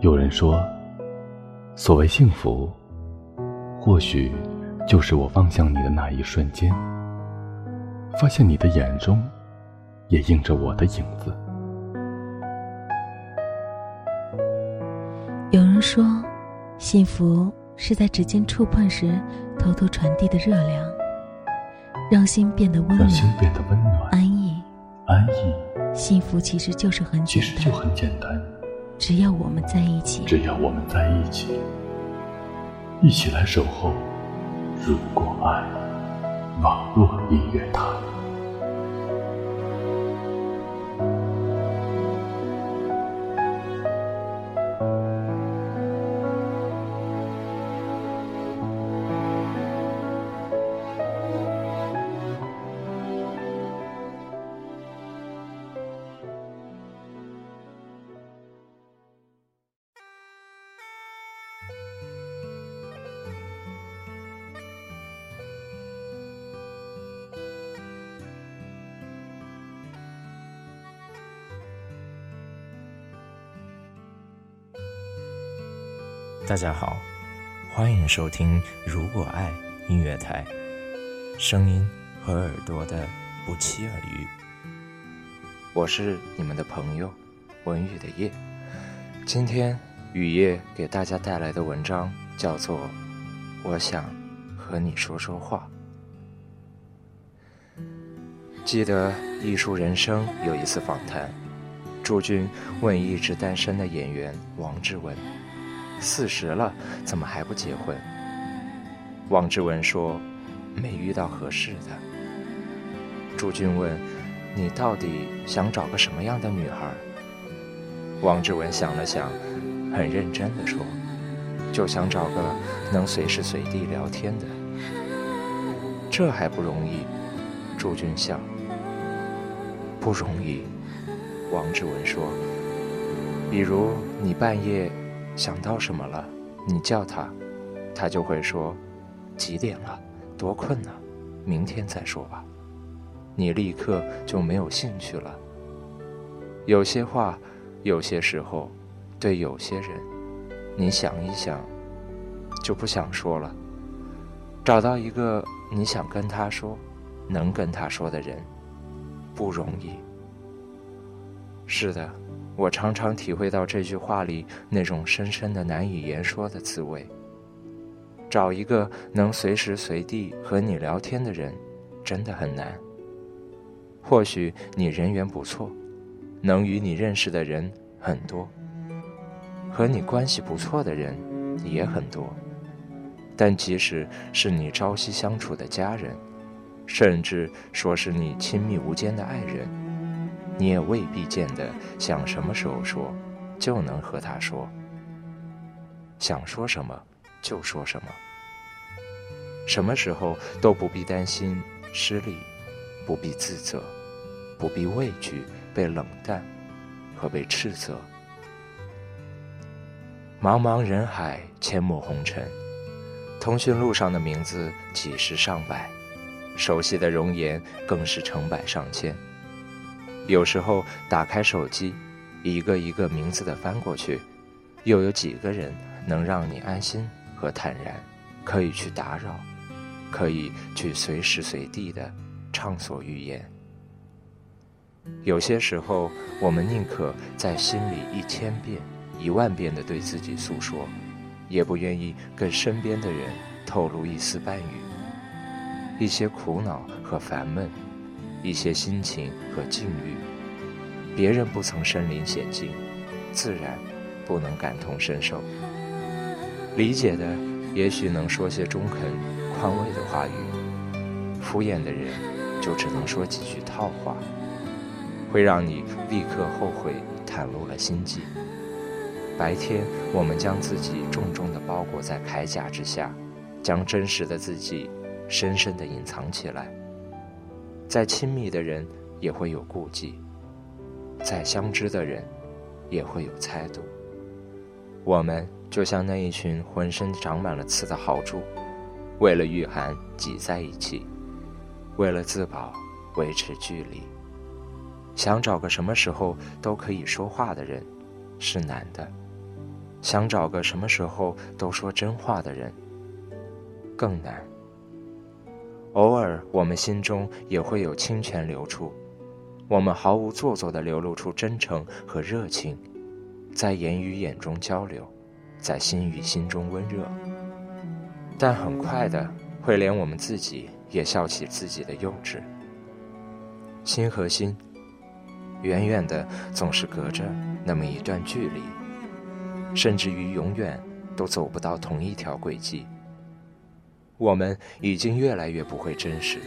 有人说，所谓幸福，或许就是我望向你的那一瞬间，发现你的眼中也映着我的影子。有人说，幸福是在指尖触碰时偷偷传递的热量，让心变得温暖，让心变得温暖、安逸、安逸。幸福其实就是很简单，其实就很简单。只要我们在一起，只要我们在一起，一起来守候。如果爱，网络音乐台。大家好，欢迎收听《如果爱》音乐台，声音和耳朵的不期而遇。我是你们的朋友文宇的夜。今天雨夜给大家带来的文章叫做《我想和你说说话》。记得《艺术人生》有一次访谈，朱军问一直单身的演员王志文。四十了，怎么还不结婚？王志文说：“没遇到合适的。”朱军问：“你到底想找个什么样的女孩？”王志文想了想，很认真的说：“就想找个能随时随地聊天的。”这还不容易？朱军笑：“不容易。”王志文说：“比如你半夜……”想到什么了？你叫他，他就会说：“几点了？多困呢，明天再说吧。”你立刻就没有兴趣了。有些话，有些时候，对有些人，你想一想，就不想说了。找到一个你想跟他说、能跟他说的人，不容易。是的。我常常体会到这句话里那种深深的难以言说的滋味。找一个能随时随地和你聊天的人，真的很难。或许你人缘不错，能与你认识的人很多，和你关系不错的人也很多，但即使是你朝夕相处的家人，甚至说是你亲密无间的爱人。你也未必见得想什么时候说，就能和他说。想说什么就说什么，什么时候都不必担心失礼，不必自责，不必畏惧被冷淡和被斥责。茫茫人海，阡陌红尘，通讯录上的名字几十上百，熟悉的容颜更是成百上千。有时候打开手机，一个一个名字的翻过去，又有几个人能让你安心和坦然，可以去打扰，可以去随时随地的畅所欲言。有些时候，我们宁可在心里一千遍、一万遍的对自己诉说，也不愿意跟身边的人透露一丝半语，一些苦恼和烦闷。一些心情和境遇，别人不曾身临险境，自然不能感同身受。理解的也许能说些中肯、宽慰的话语，敷衍的人就只能说几句套话，会让你立刻后悔袒露了心迹。白天，我们将自己重重地包裹在铠甲之下，将真实的自己深深地隐藏起来。再亲密的人也会有顾忌，再相知的人也会有猜度。我们就像那一群浑身长满了刺的豪猪，为了御寒挤在一起，为了自保维持距离。想找个什么时候都可以说话的人是难的，想找个什么时候都说真话的人，更难。偶尔，我们心中也会有清泉流出，我们毫无做作地流露出真诚和热情，在言语眼中交流，在心与心中温热。但很快的，会连我们自己也笑起自己的幼稚。心和心，远远的总是隔着那么一段距离，甚至于永远都走不到同一条轨迹。我们已经越来越不会真实，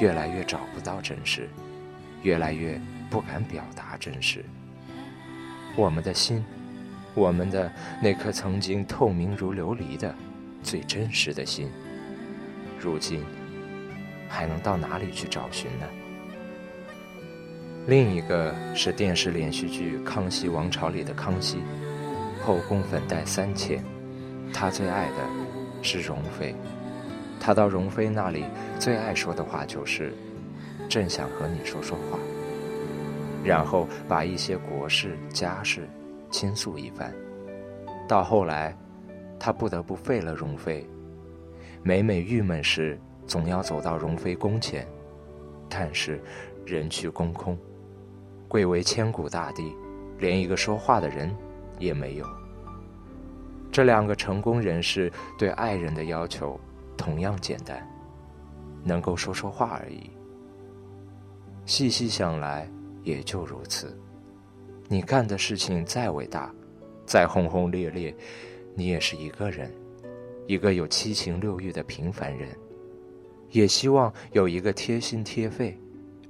越来越找不到真实，越来越不敢表达真实。我们的心，我们的那颗曾经透明如琉璃的最真实的心，如今还能到哪里去找寻呢？另一个是电视连续剧《康熙王朝》里的康熙，后宫粉黛三千，他最爱的是容妃。他到容妃那里，最爱说的话就是：“朕想和你说说话。”然后把一些国事家事倾诉一番。到后来，他不得不废了容妃。每每郁闷时，总要走到容妃宫前，但是人去宫空，贵为千古大帝，连一个说话的人也没有。这两个成功人士对爱人的要求。同样简单，能够说说话而已。细细想来，也就如此。你干的事情再伟大，再轰轰烈烈，你也是一个人，一个有七情六欲的平凡人。也希望有一个贴心贴肺、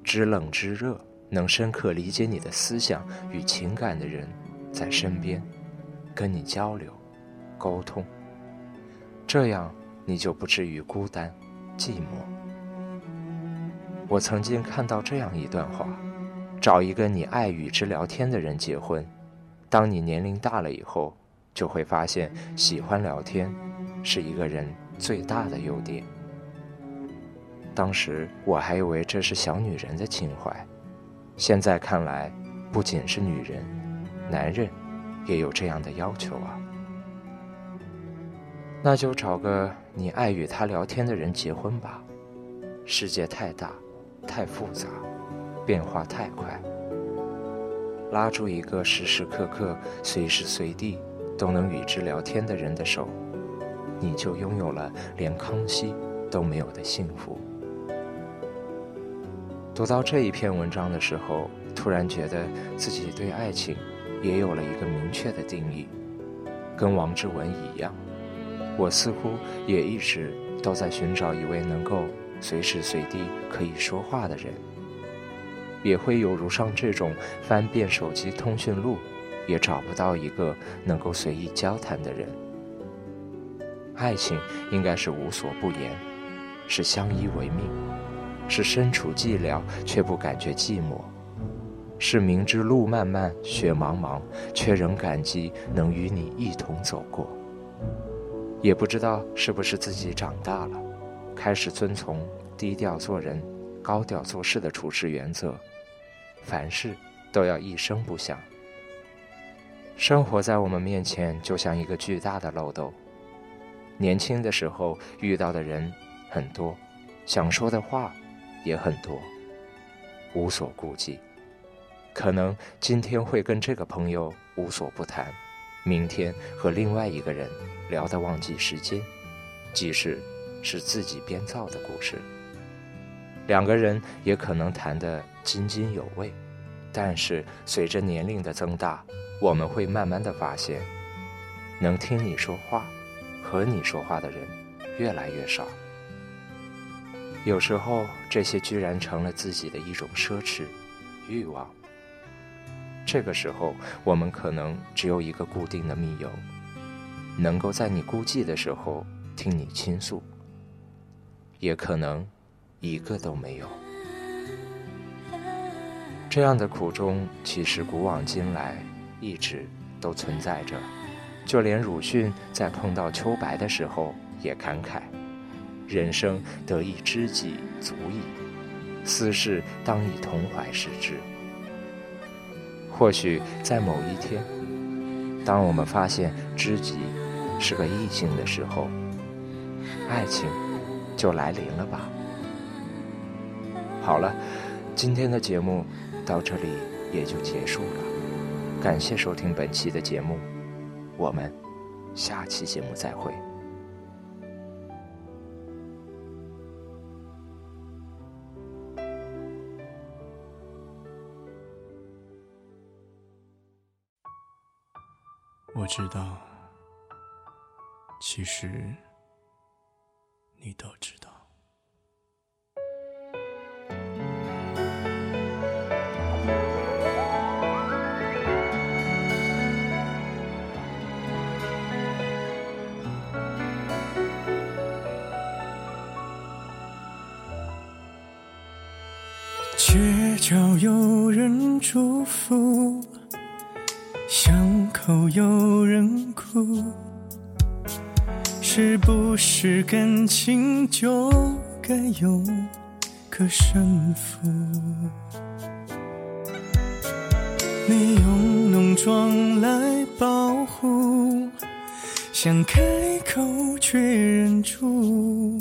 知冷知热、能深刻理解你的思想与情感的人在身边，跟你交流、沟通。这样。你就不至于孤单、寂寞。我曾经看到这样一段话：找一个你爱与之聊天的人结婚。当你年龄大了以后，就会发现喜欢聊天是一个人最大的优点。当时我还以为这是小女人的情怀，现在看来，不仅是女人，男人也有这样的要求啊。那就找个你爱与他聊天的人结婚吧。世界太大，太复杂，变化太快。拉住一个时时刻刻、随时随地都能与之聊天的人的手，你就拥有了连康熙都没有的幸福。读到这一篇文章的时候，突然觉得自己对爱情也有了一个明确的定义，跟王志文一样。我似乎也一直都在寻找一位能够随时随地可以说话的人，也会有如上这种翻遍手机通讯录也找不到一个能够随意交谈的人。爱情应该是无所不言，是相依为命，是身处寂寥却不感觉寂寞，是明知路漫漫雪茫茫，却仍感激能与你一同走过。也不知道是不是自己长大了，开始遵从低调做人、高调做事的处事原则，凡事都要一声不响。生活在我们面前就像一个巨大的漏斗。年轻的时候遇到的人很多，想说的话也很多，无所顾忌。可能今天会跟这个朋友无所不谈，明天和另外一个人。聊得忘记时间，即使是自己编造的故事。两个人也可能谈得津津有味，但是随着年龄的增大，我们会慢慢的发现，能听你说话、和你说话的人越来越少。有时候，这些居然成了自己的一种奢侈、欲望。这个时候，我们可能只有一个固定的密友。能够在你孤寂的时候听你倾诉，也可能一个都没有。这样的苦衷，其实古往今来一直都存在着。就连鲁迅在碰到秋白的时候也感慨：“人生得一知己足矣，斯事当以同怀视之。”或许在某一天。当我们发现知己是个异性的时候，爱情就来临了吧？好了，今天的节目到这里也就结束了。感谢收听本期的节目，我们下期节目再会。知道，其实你都知道。街角有人祝福，巷口有人哭，是不是感情就该有个胜负？你用浓妆来保护，想开口却忍住。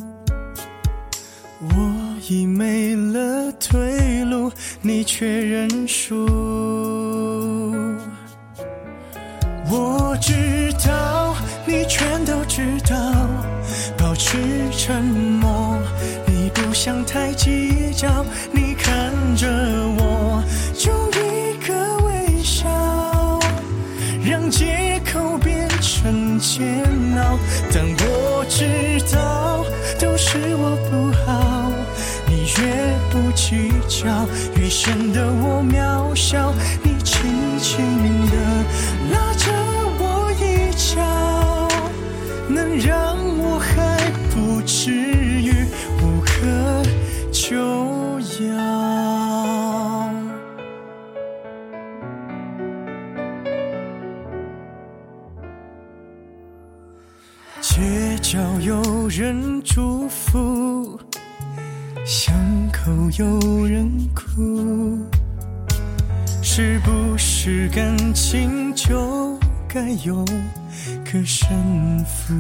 我已没了退路，你却认输。我知道，你全都知道，保持沉默。你不想太计较，你看着我，就一个微笑，让借口变成煎熬。但我知道，都是我不好。你越不计较，越显得我渺小。你轻轻地拉着，能让我还不至于无可救药。街角有人祝福。巷口有人哭，是不是感情就该有个胜负？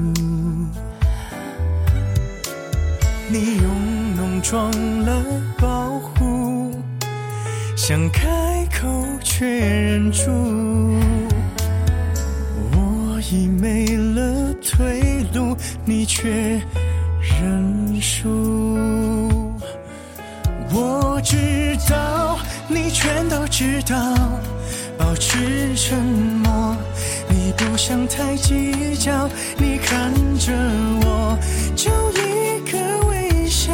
你用浓妆来保护，想开口却忍住。我已没了退路，你却认输。我知道，你全都知道，保持沉默。不想太计较，你看着我，就一个微笑，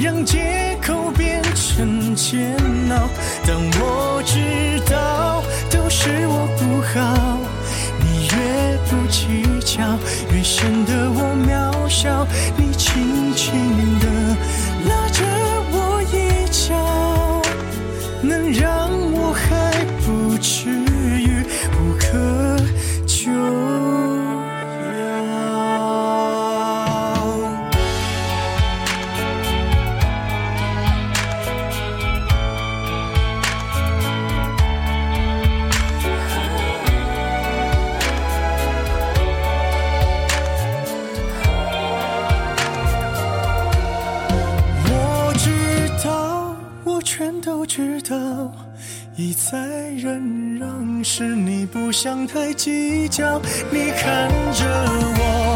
让借口变成煎熬。但我知道，都是我不好。你越不计较，越显得我渺小。你轻轻地拉着我一脚，能让想太计较。你看着我，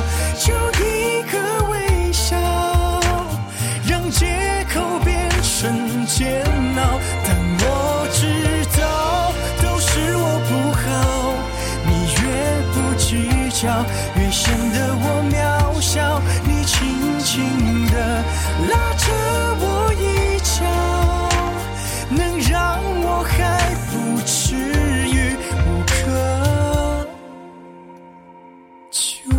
you